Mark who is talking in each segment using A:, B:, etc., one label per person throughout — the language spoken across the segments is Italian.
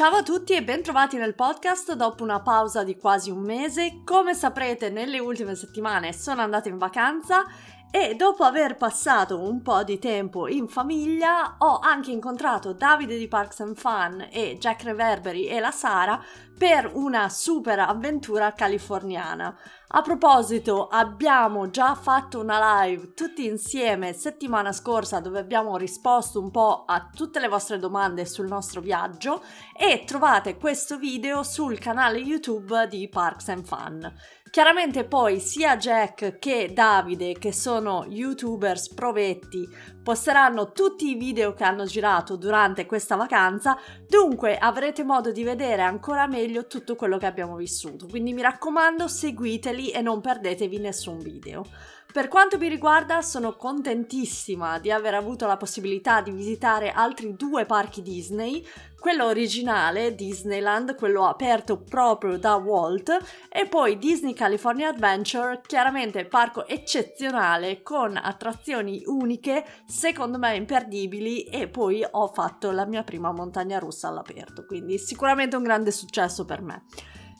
A: Ciao a tutti e bentrovati nel podcast dopo una pausa di quasi un mese. Come saprete, nelle ultime settimane sono andata in vacanza e dopo aver passato un po' di tempo in famiglia ho anche incontrato Davide di Parks and Fun e Jack Reverberi e la Sara per una super avventura californiana. A proposito, abbiamo già fatto una live tutti insieme settimana scorsa dove abbiamo risposto un po' a tutte le vostre domande sul nostro viaggio e trovate questo video sul canale YouTube di Parks and Fun. Chiaramente poi sia Jack che Davide, che sono youtubers provetti, posteranno tutti i video che hanno girato durante questa vacanza, dunque avrete modo di vedere ancora meglio tutto quello che abbiamo vissuto. Quindi mi raccomando, seguiteli e non perdetevi nessun video. Per quanto mi riguarda, sono contentissima di aver avuto la possibilità di visitare altri due parchi Disney, quello originale Disneyland, quello aperto proprio da Walt, e poi Disney California Adventure, chiaramente parco eccezionale con attrazioni uniche, secondo me imperdibili, e poi ho fatto la mia prima montagna russa all'aperto, quindi sicuramente un grande successo per me.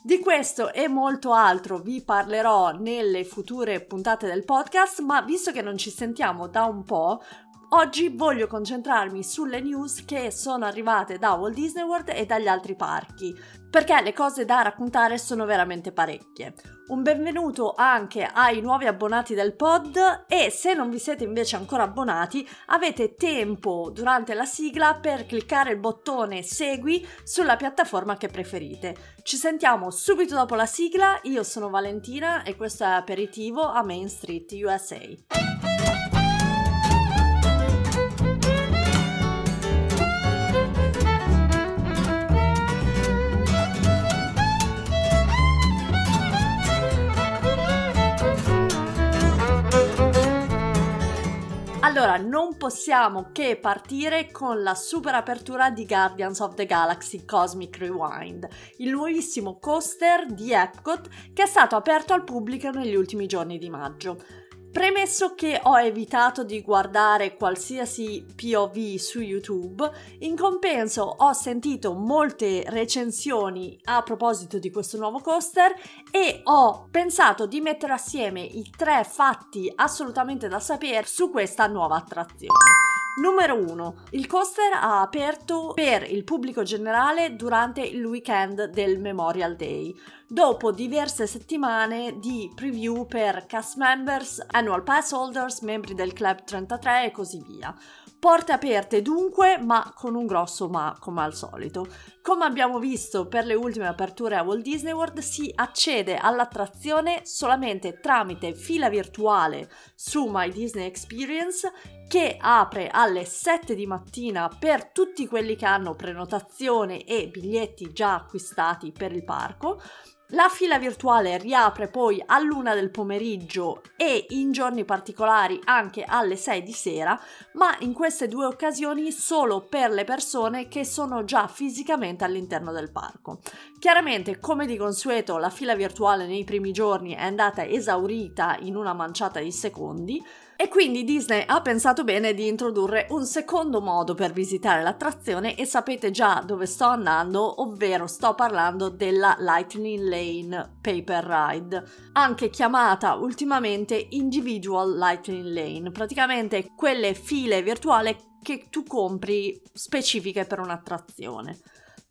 A: Di questo e molto altro vi parlerò nelle future puntate del podcast, ma visto che non ci sentiamo da un po', oggi voglio concentrarmi sulle news che sono arrivate da Walt Disney World e dagli altri parchi, perché le cose da raccontare sono veramente parecchie. Un benvenuto anche ai nuovi abbonati del pod e se non vi siete invece ancora abbonati avete tempo durante la sigla per cliccare il bottone segui sulla piattaforma che preferite. Ci sentiamo subito dopo la sigla, io sono Valentina e questo è Aperitivo a Main Street USA. Allora, non possiamo che partire con la super apertura di Guardians of the Galaxy Cosmic Rewind, il nuovissimo coaster di Epcot che è stato aperto al pubblico negli ultimi giorni di maggio. Premesso che ho evitato di guardare qualsiasi POV su YouTube, in compenso ho sentito molte recensioni a proposito di questo nuovo coaster e ho pensato di mettere assieme i tre fatti assolutamente da sapere su questa nuova attrazione. Numero 1. Il coaster ha aperto per il pubblico generale durante il weekend del Memorial Day, dopo diverse settimane di preview per cast members, annual pass holders, membri del club 33 e così via. Porte aperte dunque, ma con un grosso ma come al solito. Come abbiamo visto per le ultime aperture a Walt Disney World, si accede all'attrazione solamente tramite fila virtuale su My Disney Experience che apre alle 7 di mattina per tutti quelli che hanno prenotazione e biglietti già acquistati per il parco la fila virtuale riapre poi all'una del pomeriggio e in giorni particolari anche alle 6 di sera, ma in queste due occasioni solo per le persone che sono già fisicamente all'interno del parco. Chiaramente, come di consueto, la fila virtuale nei primi giorni è andata esaurita in una manciata di secondi, e quindi Disney ha pensato bene di introdurre un secondo modo per visitare l'attrazione e sapete già dove sto andando, ovvero sto parlando della Lightning Lane Paper Ride, anche chiamata ultimamente Individual Lightning Lane, praticamente quelle file virtuali che tu compri specifiche per un'attrazione.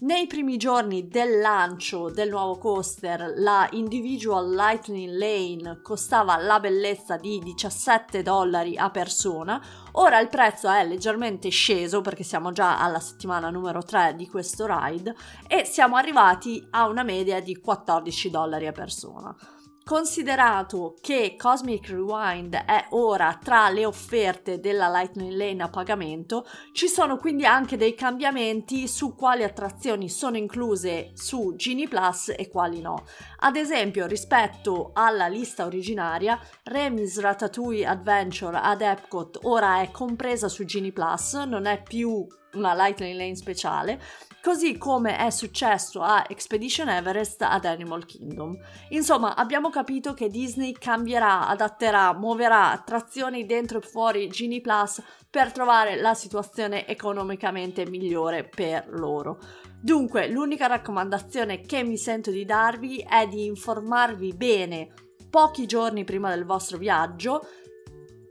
A: Nei primi giorni del lancio del nuovo coaster, la Individual Lightning Lane costava la bellezza di 17 dollari a persona. Ora il prezzo è leggermente sceso perché siamo già alla settimana numero 3 di questo ride e siamo arrivati a una media di 14 dollari a persona. Considerato che Cosmic Rewind è ora tra le offerte della Lightning Lane a pagamento, ci sono quindi anche dei cambiamenti su quali attrazioni sono incluse su Genie Plus e quali no. Ad esempio, rispetto alla lista originaria, Remy's Ratatouille Adventure ad Epcot ora è compresa su Genie Plus, non è più una Lightning Lane speciale così come è successo a Expedition Everest ad Animal Kingdom. Insomma, abbiamo capito che Disney cambierà, adatterà, muoverà attrazioni dentro e fuori Genie Plus per trovare la situazione economicamente migliore per loro. Dunque, l'unica raccomandazione che mi sento di darvi è di informarvi bene pochi giorni prima del vostro viaggio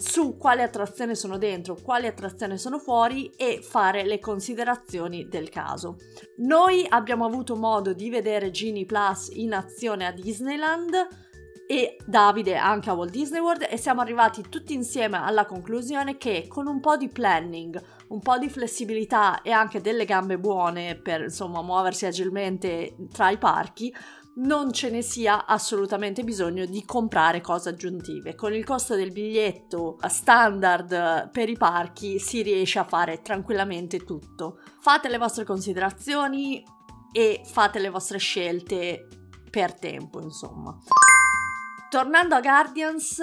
A: su quali attrazioni sono dentro, quali attrazioni sono fuori e fare le considerazioni del caso. Noi abbiamo avuto modo di vedere Genie Plus in azione a Disneyland e Davide anche a Walt Disney World e siamo arrivati tutti insieme alla conclusione che con un po' di planning, un po' di flessibilità e anche delle gambe buone per insomma muoversi agilmente tra i parchi non ce ne sia assolutamente bisogno di comprare cose aggiuntive. Con il costo del biglietto standard per i parchi si riesce a fare tranquillamente tutto. Fate le vostre considerazioni e fate le vostre scelte per tempo, insomma. Tornando a Guardians,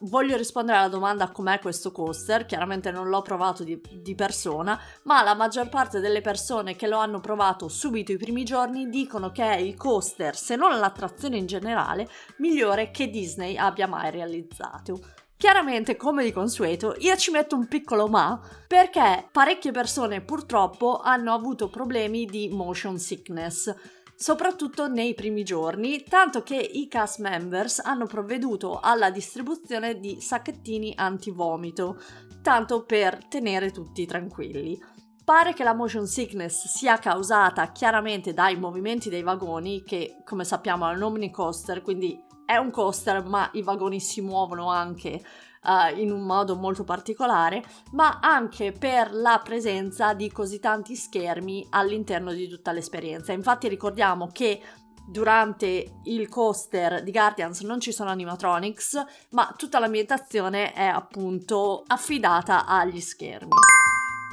A: voglio rispondere alla domanda com'è questo coaster. Chiaramente non l'ho provato di, di, persona, ma la maggior parte delle persone che lo hanno provato subito i primi giorni dicono che è il coaster, se non l'attrazione in generale, migliore che Disney abbia mai realizzato. Chiaramente, come di consueto, io ci metto un piccolo ma perché parecchie persone purtroppo hanno avuto problemi di motion sickness soprattutto nei primi giorni, tanto che i cast members hanno provveduto alla distribuzione di sacchettini antivomito, tanto per tenere tutti tranquilli. Pare che la motion sickness sia causata chiaramente dai movimenti dei vagoni, che come sappiamo è un omnicoaster, quindi è un coaster, ma i vagoni si muovono anche uh, in un modo molto particolare, ma anche per la presenza di così tanti schermi all'interno di tutta l'esperienza. Infatti ricordiamo che durante il coaster di Guardians non ci sono animatronics, ma tutta l'ambientazione è appunto affidata agli schermi.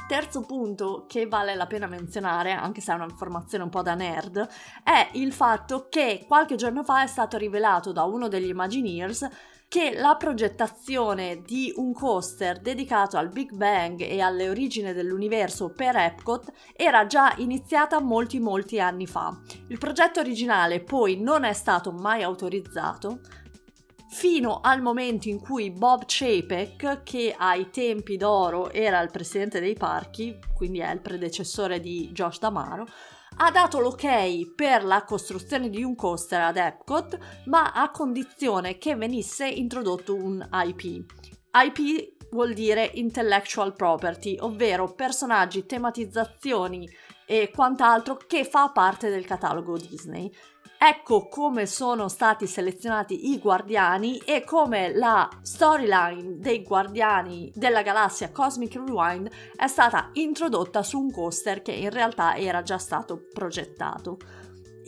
A: Terzo punto che vale la pena menzionare, anche se è un'informazione un po' da nerd, è il fatto che qualche giorno fa è stato rivelato da uno degli Imagineers che la progettazione di un coaster dedicato al Big Bang e alle origini dell'universo per Epcot era già iniziata molti molti anni fa. Il progetto originale poi non è stato mai autorizzato, fino al momento in cui Bob Chapek, che ai tempi d'oro era il presidente dei parchi, quindi è il predecessore di Josh Damaro, ha dato l'ok per la costruzione di un coaster ad Epcot, ma a condizione che venisse introdotto un IP. IP vuol dire intellectual property, ovvero personaggi, tematizzazioni e quant'altro che fa parte del catalogo Disney. Ecco come sono stati selezionati i guardiani e come la storyline dei guardiani della galassia Cosmic Rewind è stata introdotta su un coaster che in realtà era già stato progettato.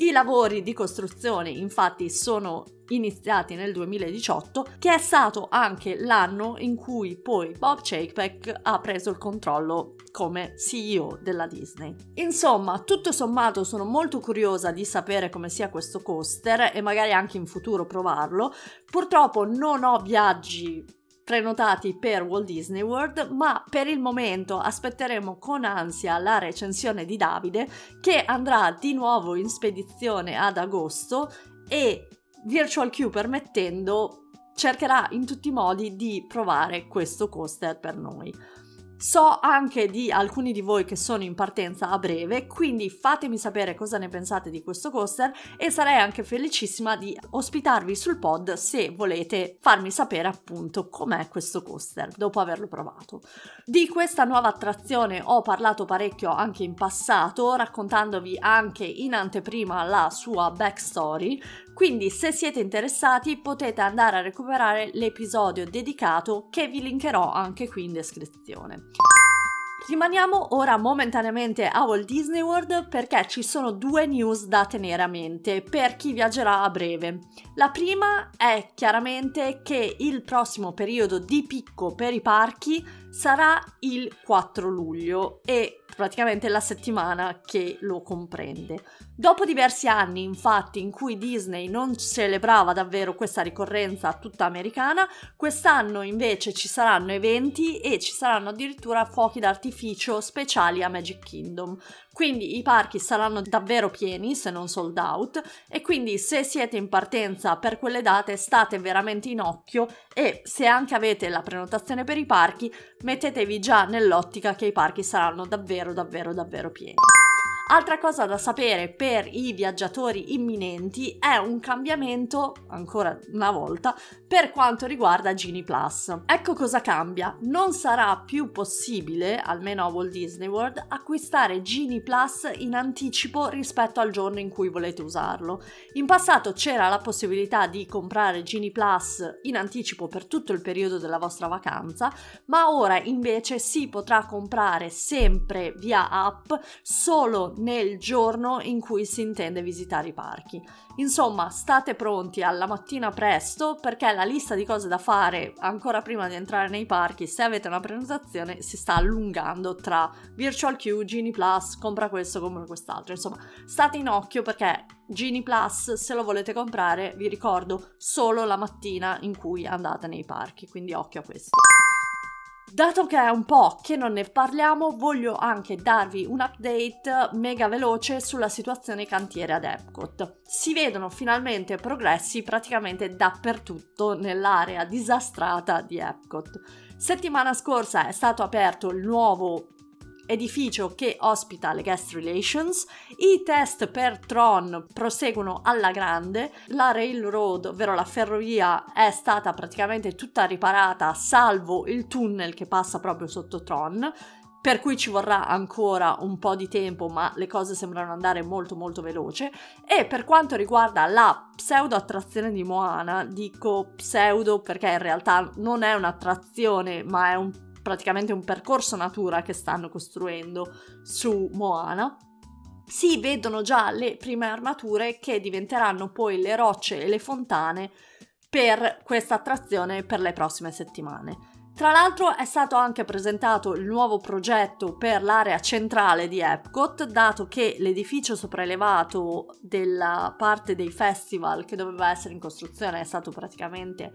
A: I lavori di costruzione infatti sono iniziati nel 2018, che è stato anche l'anno in cui poi Bob Chapek ha preso il controllo come CEO della Disney. Insomma, tutto sommato sono molto curiosa di sapere come sia questo coaster e magari anche in futuro provarlo. Purtroppo non ho viaggi prenotati per Walt Disney World, ma per il momento aspetteremo con ansia la recensione di Davide che andrà di nuovo in spedizione ad agosto e Virtual Q permettendo cercherà in tutti i modi di provare questo coaster per noi. So anche di alcuni di voi che sono in partenza a breve, quindi fatemi sapere cosa ne pensate di questo coaster e sarei anche felicissima di ospitarvi sul pod se volete farmi sapere appunto com'è questo coaster dopo averlo provato. Di questa nuova attrazione ho parlato parecchio anche in passato, raccontandovi anche in anteprima la sua backstory, quindi se siete interessati potete andare a recuperare l'episodio dedicato che vi linkerò anche qui in descrizione. Rimaniamo ora momentaneamente a Walt Disney World perché ci sono due news da tenere a mente per chi viaggerà a breve. La prima è chiaramente che il prossimo periodo di picco per i parchi sarà il 4 luglio e praticamente la settimana che lo comprende. Dopo diversi anni, infatti, in cui Disney non celebrava davvero questa ricorrenza tutta americana, quest'anno invece ci saranno eventi e ci saranno addirittura fuochi d'artificio speciali a Magic Kingdom. Quindi i parchi saranno davvero pieni, se non sold out, e quindi se siete in partenza per quelle date state veramente in occhio e se anche avete la prenotazione per i parchi, mettetevi già nell'ottica che i parchi saranno davvero davvero davvero pieni. Altra cosa da sapere per i viaggiatori imminenti è un cambiamento, ancora una volta, per quanto riguarda Genie Plus. Ecco cosa cambia. Non sarà più possibile, almeno a Walt Disney World, acquistare Genie Plus in anticipo rispetto al giorno in cui volete usarlo. In passato c'era la possibilità di comprare Genie Plus in anticipo per tutto il periodo della vostra vacanza, ma ora invece si potrà comprare sempre via app solo nel giorno in cui si intende visitare i parchi. Insomma, state pronti alla mattina presto perché la lista di cose da fare ancora prima di entrare nei parchi, se avete una prenotazione, si sta allungando tra Virtual Queue, Genie Plus, compra questo, compra quest'altro. Insomma, state in occhio perché Genie Plus, se lo volete comprare, vi ricordo solo la mattina in cui andate nei parchi, quindi occhio a questo. Dato che è un po' che non ne parliamo, voglio anche darvi un update mega veloce sulla situazione cantiere ad Epcot. Si vedono finalmente progressi praticamente dappertutto nell'area disastrata di Epcot. Settimana scorsa è stato aperto il nuovo edificio che ospita le guest relations. I test per Tron proseguono alla grande. La railroad, ovvero la ferrovia, è stata praticamente tutta riparata, salvo il tunnel che passa proprio sotto Tron per cui ci vorrà ancora un po' di tempo, ma le cose sembrano andare molto molto veloce. E per quanto riguarda la pseudo attrazione di Moana, dico pseudo perché in realtà non è un'attrazione, ma è un praticamente un percorso natura che stanno costruendo su Moana. Si vedono già le prime armature che diventeranno poi le rocce e le fontane per questa attrazione per le prossime settimane. Tra l'altro è stato anche presentato il nuovo progetto per l'area centrale di Epcot, dato che l'edificio sopraelevato della parte dei festival che doveva essere in costruzione è stato praticamente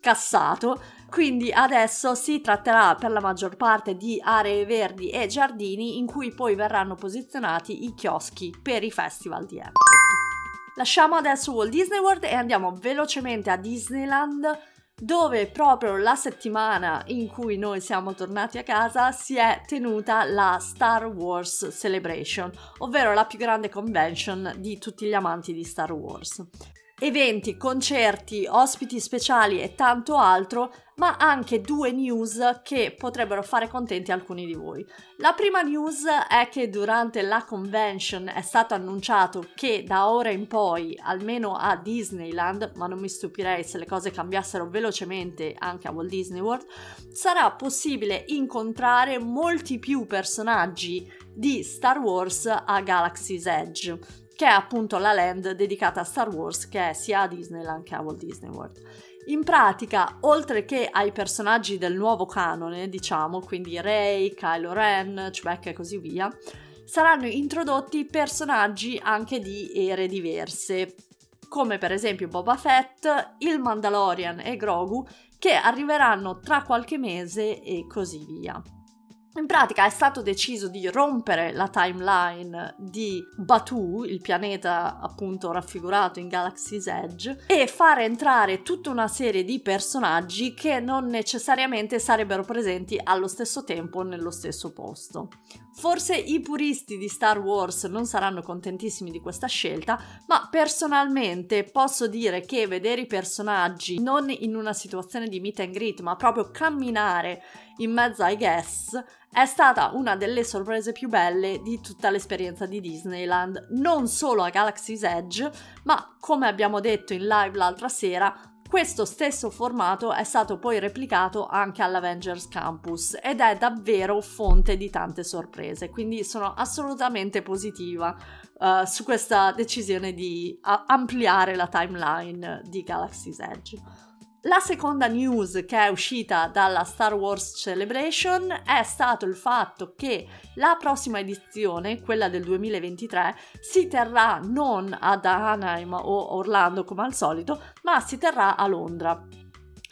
A: cassato, quindi adesso si tratterà per la maggior parte di aree verdi e giardini in cui poi verranno posizionati i chioschi per i festival di Epcot. Lasciamo adesso Walt Disney World e andiamo velocemente a Disneyland dove proprio la settimana in cui noi siamo tornati a casa si è tenuta la Star Wars Celebration, ovvero la più grande convention di tutti gli amanti di Star Wars eventi, concerti, ospiti speciali e tanto altro, ma anche due news che potrebbero fare contenti alcuni di voi. La prima news è che durante la convention è stato annunciato che da ora in poi, almeno a Disneyland, ma non mi stupirei se le cose cambiassero velocemente anche a Walt Disney World, sarà possibile incontrare molti più personaggi di Star Wars a Galaxy's Edge che è appunto la land dedicata a Star Wars che è sia a Disneyland che a Walt Disney World. In pratica, oltre che ai personaggi del nuovo canone, diciamo, quindi Rey, Kylo Ren, Chewbacca e così via, saranno introdotti personaggi anche di ere diverse, come per esempio Boba Fett, il Mandalorian e Grogu, che arriveranno tra qualche mese e così via. In pratica è stato deciso di rompere la timeline di Batu, il pianeta appunto raffigurato in Galaxy's Edge, e fare entrare tutta una serie di personaggi che non necessariamente sarebbero presenti allo stesso tempo nello stesso posto. Forse i puristi di Star Wars non saranno contentissimi di questa scelta, ma personalmente posso dire che vedere i personaggi non in una situazione di meet and greet, ma proprio camminare in mezzo ai guests è stata una delle sorprese più belle di tutta l'esperienza di Disneyland, non solo a Galaxy's Edge, ma come abbiamo detto in live l'altra sera, questo stesso formato è stato poi replicato anche all'Avengers Campus ed è davvero fonte di tante sorprese, quindi sono assolutamente positiva uh, su questa decisione di uh, ampliare la timeline di Galaxy's Edge. La seconda news che è uscita dalla Star Wars Celebration è stato il fatto che la prossima edizione, quella del 2023, si terrà non ad Anaheim o Orlando come al solito, ma si terrà a Londra.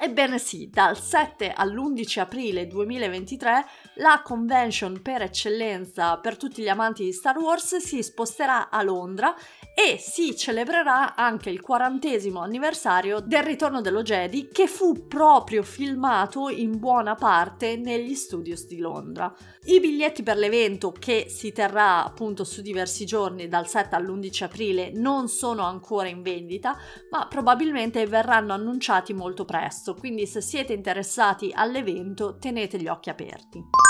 A: Ebbene sì, dal 7 all'11 aprile 2023 la convention per eccellenza per tutti gli amanti di Star Wars si sposterà a Londra e si celebrerà anche il quarantesimo anniversario del ritorno dello Jedi che fu proprio filmato in buona parte negli studios di Londra. I biglietti per l'evento che si terrà appunto su diversi giorni dal 7 all'11 aprile non sono ancora in vendita ma probabilmente verranno annunciati molto presto quindi se siete interessati all'evento tenete gli occhi aperti.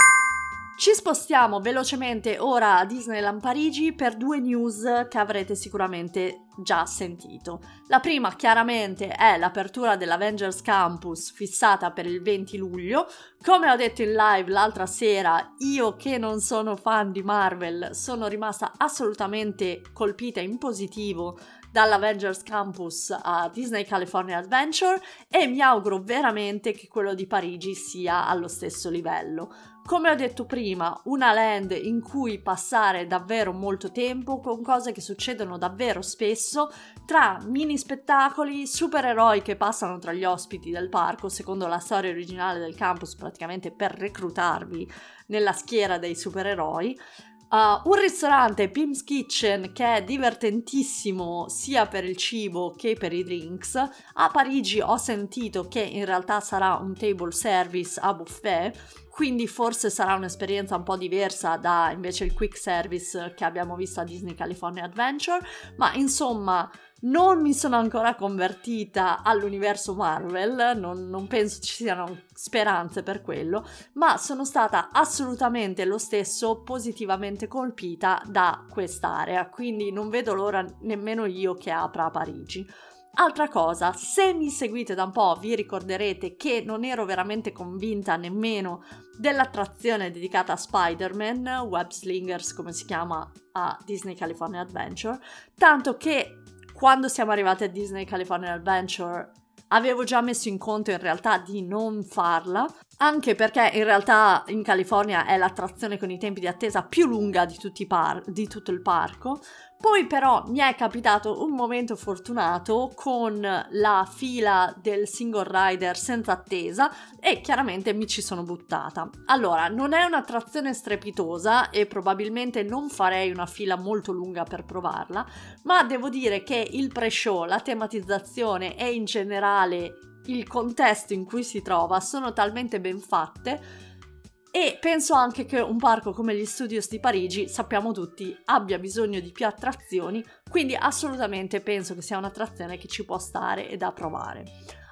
A: Ci spostiamo velocemente ora a Disneyland Parigi per due news che avrete sicuramente già sentito. La prima chiaramente è l'apertura dell'Avengers Campus fissata per il 20 luglio. Come ho detto in live l'altra sera, io che non sono fan di Marvel sono rimasta assolutamente colpita in positivo dall'Avengers Campus a Disney California Adventure e mi auguro veramente che quello di Parigi sia allo stesso livello. Come ho detto prima, una land in cui passare davvero molto tempo con cose che succedono davvero spesso, tra mini spettacoli, supereroi che passano tra gli ospiti del parco, secondo la storia originale del campus, praticamente per reclutarvi nella schiera dei supereroi, Uh, un ristorante, Pim's Kitchen, che è divertentissimo sia per il cibo che per i drinks. A Parigi ho sentito che in realtà sarà un table service a buffet, quindi forse sarà un'esperienza un po' diversa da invece il quick service che abbiamo visto a Disney California Adventure, ma insomma non mi sono ancora convertita all'universo Marvel, non, non, penso ci siano speranze per quello, ma sono stata assolutamente lo stesso positivamente colpita da quest'area, quindi non vedo l'ora nemmeno io che apra a Parigi. Altra cosa, se mi seguite da un po' vi ricorderete che non ero veramente convinta nemmeno dell'attrazione dedicata a Spider-Man, Web Slingers come si chiama a Disney California Adventure, tanto che quando siamo arrivati a Disney California Adventure avevo già messo in conto in realtà di non farla, anche perché in realtà in California è l'attrazione con i tempi di attesa più lunga di, par- di tutto il parco, poi però mi è capitato un momento fortunato con la fila del single rider senza attesa e chiaramente mi ci sono buttata. Allora, non è un'attrazione strepitosa e probabilmente non farei una fila molto lunga per provarla, ma devo dire che il pre-show, la tematizzazione e in generale il contesto in cui si trova sono talmente ben fatte e penso anche che un parco come gli Studios di Parigi, sappiamo tutti, abbia bisogno di più attrazioni, quindi assolutamente penso che sia un'attrazione che ci può stare e da provare.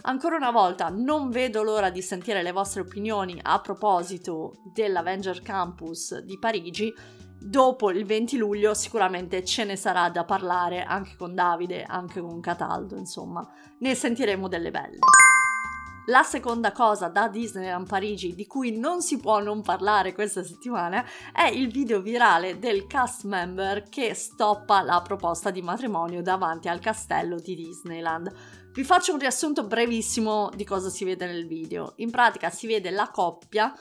A: Ancora una volta non vedo l'ora di sentire le vostre opinioni a proposito dell'Avenger Campus di Parigi. Dopo il 20 luglio sicuramente ce ne sarà da parlare anche con Davide, anche con Cataldo, insomma, ne sentiremo delle belle. La seconda cosa da Disneyland Parigi di cui non si può non parlare questa settimana è il video virale del cast member che stoppa la proposta di matrimonio davanti al castello di Disneyland. Vi faccio un riassunto brevissimo di cosa si vede nel video. In pratica si vede la coppia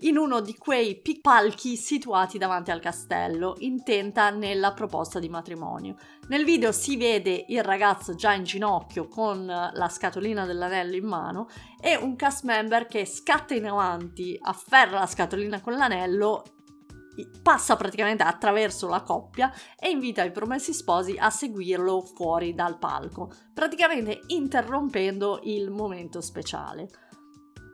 A: in uno di quei palchi situati davanti al castello, intenta nella proposta di matrimonio. Nel video si vede il ragazzo già in ginocchio con la scatolina dell'anello in mano e un cast member che scatta in avanti, afferra la scatolina con l'anello passa praticamente attraverso la coppia e invita i promessi sposi a seguirlo fuori dal palco, praticamente interrompendo il momento speciale.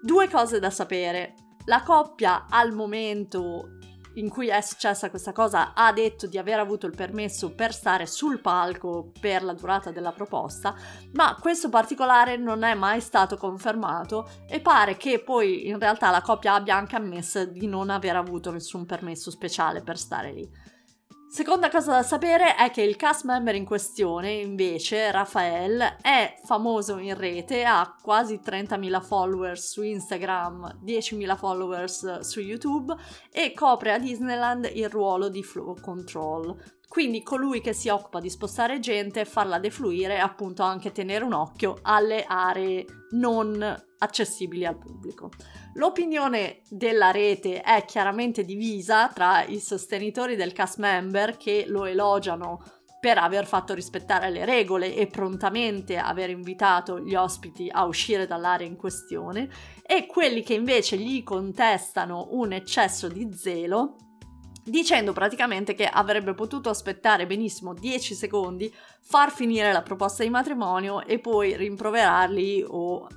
A: Due cose da sapere. La coppia al momento in cui è successa questa cosa ha detto di aver avuto il permesso per stare sul palco per la durata della proposta, ma questo particolare non è mai stato confermato e pare che poi in realtà la coppia abbia anche ammesso di non aver avuto nessun permesso speciale per stare lì. Seconda cosa da sapere è che il cast member in questione, invece, Rafael, è famoso in rete, ha quasi 30.000 followers su Instagram, 10.000 followers su YouTube e copre a Disneyland il ruolo di flow control, quindi colui che si occupa di spostare gente, farla defluire e appunto anche tenere un occhio alle aree non accessibili al pubblico. L'opinione della rete è chiaramente divisa tra i sostenitori del cast member che lo elogiano per aver fatto rispettare le regole e prontamente aver invitato gli ospiti a uscire dall'area in questione e quelli che invece gli contestano un eccesso di zelo dicendo praticamente che avrebbe potuto aspettare benissimo 10 secondi, far finire la proposta di matrimonio e poi rimproverarli o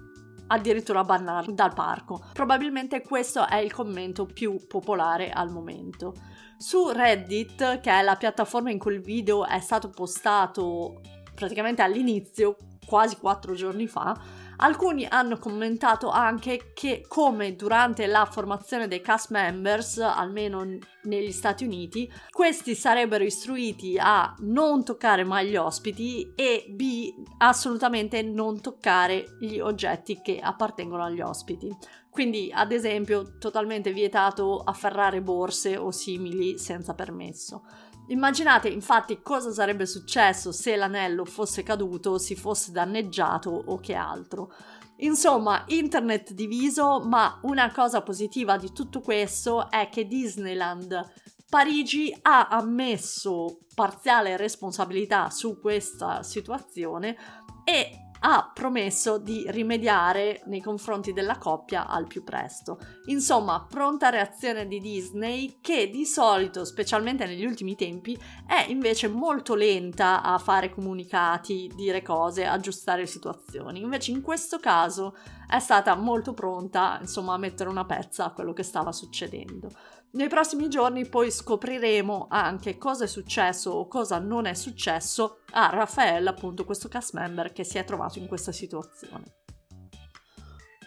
A: addirittura bannarli dal parco. Probabilmente questo è il commento più popolare al momento. Su Reddit, che è la piattaforma in cui il video è stato postato praticamente all'inizio, quasi 4 giorni fa, Alcuni hanno commentato anche che come durante la formazione dei cast members, almeno negli Stati Uniti, questi sarebbero istruiti a non toccare mai gli ospiti e b assolutamente non toccare gli oggetti che appartengono agli ospiti. Quindi, ad esempio, totalmente vietato afferrare borse o simili senza permesso. Immaginate infatti cosa sarebbe successo se l'anello fosse caduto, si fosse danneggiato o che altro. Insomma, internet diviso, ma una cosa positiva di tutto questo è che Disneyland Parigi ha ammesso parziale responsabilità su questa situazione e ha promesso di rimediare nei confronti della coppia al più presto. Insomma, pronta reazione di Disney che di solito, specialmente negli ultimi tempi, è invece molto lenta a fare comunicati, dire cose, aggiustare situazioni. Invece in questo caso è stata molto pronta, insomma, a mettere una pezza a quello che stava succedendo. Nei prossimi giorni poi scopriremo anche cosa è successo o cosa non è successo a Raffaele, appunto questo cast member che si è trovato in questa situazione.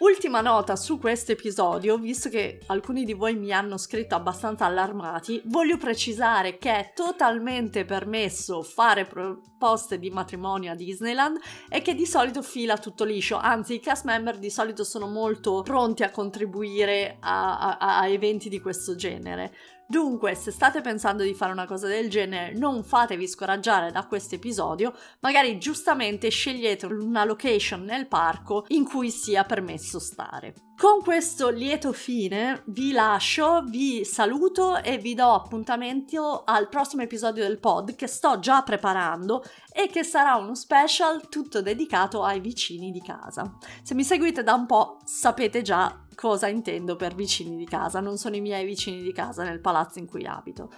A: Ultima nota su questo episodio, visto che alcuni di voi mi hanno scritto abbastanza allarmati, voglio precisare che è totalmente permesso fare proposte di matrimonio a Disneyland e che di solito fila tutto liscio, anzi i cast member di solito sono molto pronti a contribuire a, a, a eventi di questo genere. Dunque, se state pensando di fare una cosa del genere, non fatevi scoraggiare da questo episodio, magari giustamente scegliete una location nel parco in cui sia permesso stare. Con questo lieto fine vi lascio, vi saluto e vi do appuntamento al prossimo episodio del pod che sto già preparando e che sarà uno special tutto dedicato ai vicini di casa. Se mi seguite da un po' sapete già cosa intendo per vicini di casa, non sono i miei vicini di casa nel palazzo in cui abito.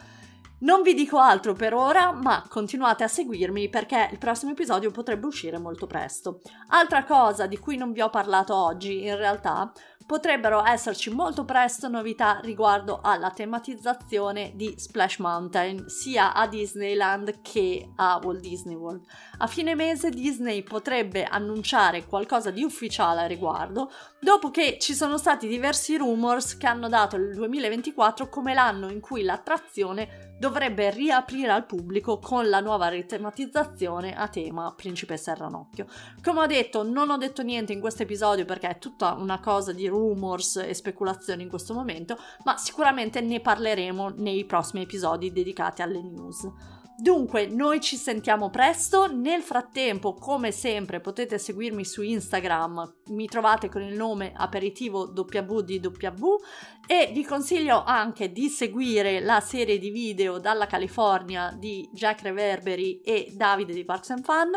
A: Non vi dico altro per ora, ma continuate a seguirmi perché il prossimo episodio potrebbe uscire molto presto. Altra cosa di cui non vi ho parlato oggi, in realtà, potrebbero esserci molto presto novità riguardo alla tematizzazione di Splash Mountain, sia a Disneyland che a Walt Disney World. A fine mese Disney potrebbe annunciare qualcosa di ufficiale a riguardo, dopo che ci sono stati diversi rumors che hanno dato il 2024 come l'anno in cui l'attrazione dovrebbe riaprire al pubblico con la nuova ritematizzazione a tema Principessa e Ranocchio. Come ho detto, non ho detto niente in questo episodio perché è tutta una cosa di rumors e speculazioni in questo momento, ma sicuramente ne parleremo nei prossimi episodi dedicati alle news. Dunque, noi ci sentiamo presto. Nel frattempo, come sempre, potete seguirmi su Instagram. Mi trovate con il nome aperitivo WDW e vi consiglio anche di seguire la serie di video dalla California di Jack Reverberi e Davide di Parks and Fun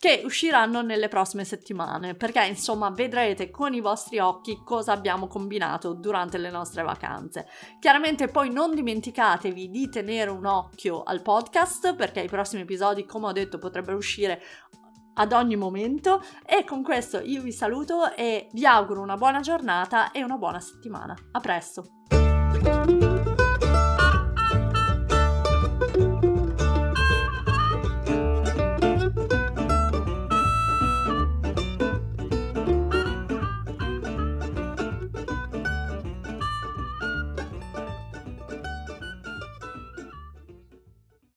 A: che usciranno nelle prossime settimane, perché insomma vedrete con i vostri occhi cosa abbiamo combinato durante le nostre vacanze. Chiaramente poi non dimenticatevi di tenere un occhio al perché i prossimi episodi, come ho detto, potrebbero uscire ad ogni momento e con questo io vi saluto e vi auguro una buona giornata e una buona settimana. A presto!